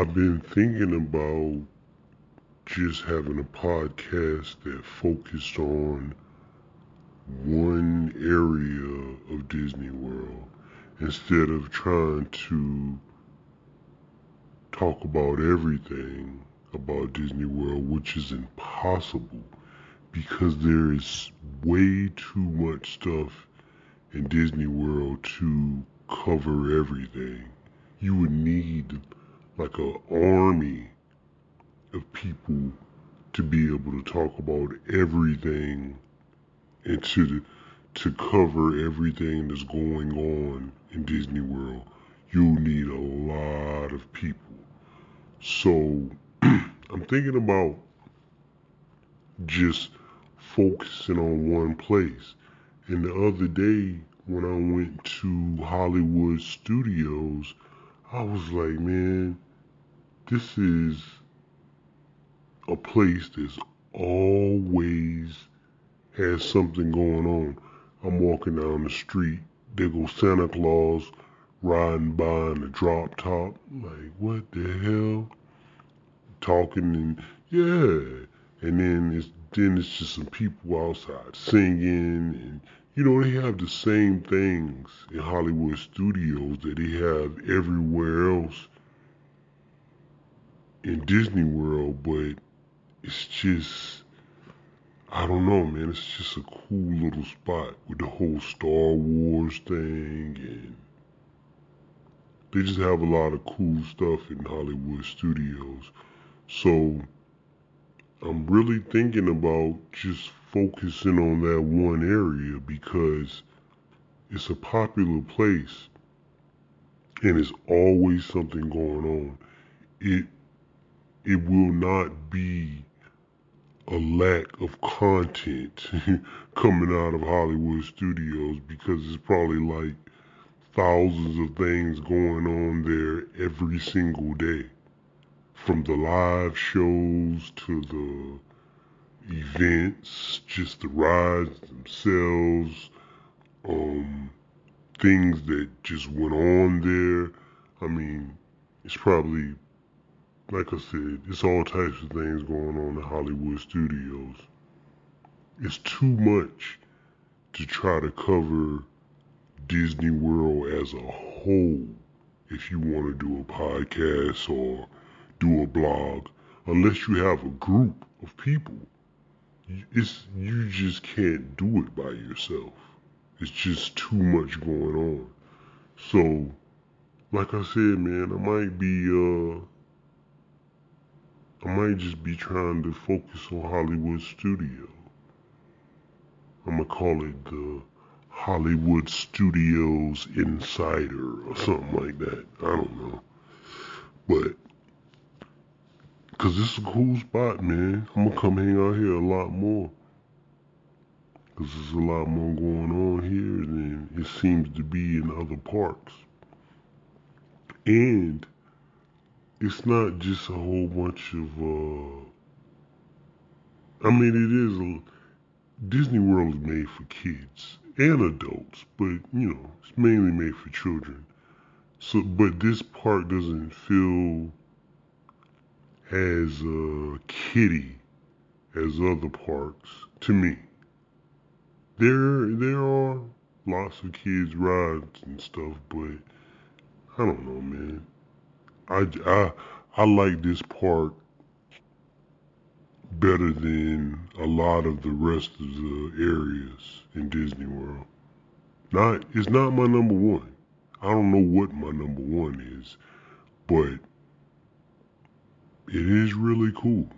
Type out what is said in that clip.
I've been thinking about just having a podcast that focused on one area of Disney World instead of trying to talk about everything about Disney World, which is impossible because there is way too much stuff in Disney World to cover everything. You would need like an army of people to be able to talk about everything and to to cover everything that's going on in Disney World. You'll need a lot of people. So I'm thinking about just focusing on one place. And the other day when I went to Hollywood Studios, I was like, man, this is a place that's always has something going on. I'm walking down the street, there goes Santa Claus riding by in a drop top. Like, what the hell? Talking and yeah. And then it's then it's just some people outside singing and you know they have the same things in Hollywood studios that they have everywhere else in Disney World, but it's just I don't know, man. It's just a cool little spot with the whole Star Wars thing, and they just have a lot of cool stuff in Hollywood studios. So I'm really thinking about just focusing on that one area because it's a popular place and there's always something going on. It it will not be a lack of content coming out of Hollywood studios because it's probably like thousands of things going on there every single day. From the live shows to the events, just the rides themselves, um, things that just went on there. I mean, it's probably like I said, it's all types of things going on in Hollywood studios. It's too much to try to cover Disney World as a whole if you want to do a podcast or do a blog, unless you have a group of people. It's you just can't do it by yourself. It's just too much going on. So, like I said, man, I might be uh I might just be trying to focus on Hollywood Studio. I'm gonna call it the Hollywood Studios Insider or something like that. I don't know. But, cause this is a cool spot, man. I'm gonna come hang out here a lot more. Cause there's a lot more going on here than it seems to be in other parks. And it's not just a whole bunch of uh I mean it is a Disney World is made for kids and adults, but you know, it's mainly made for children. So but this park doesn't feel as uh kiddie as other parks to me. There there are lots of kids rides and stuff, but I don't know, man. I, I, I like this park better than a lot of the rest of the areas in Disney World. Not, it's not my number one. I don't know what my number one is, but it is really cool.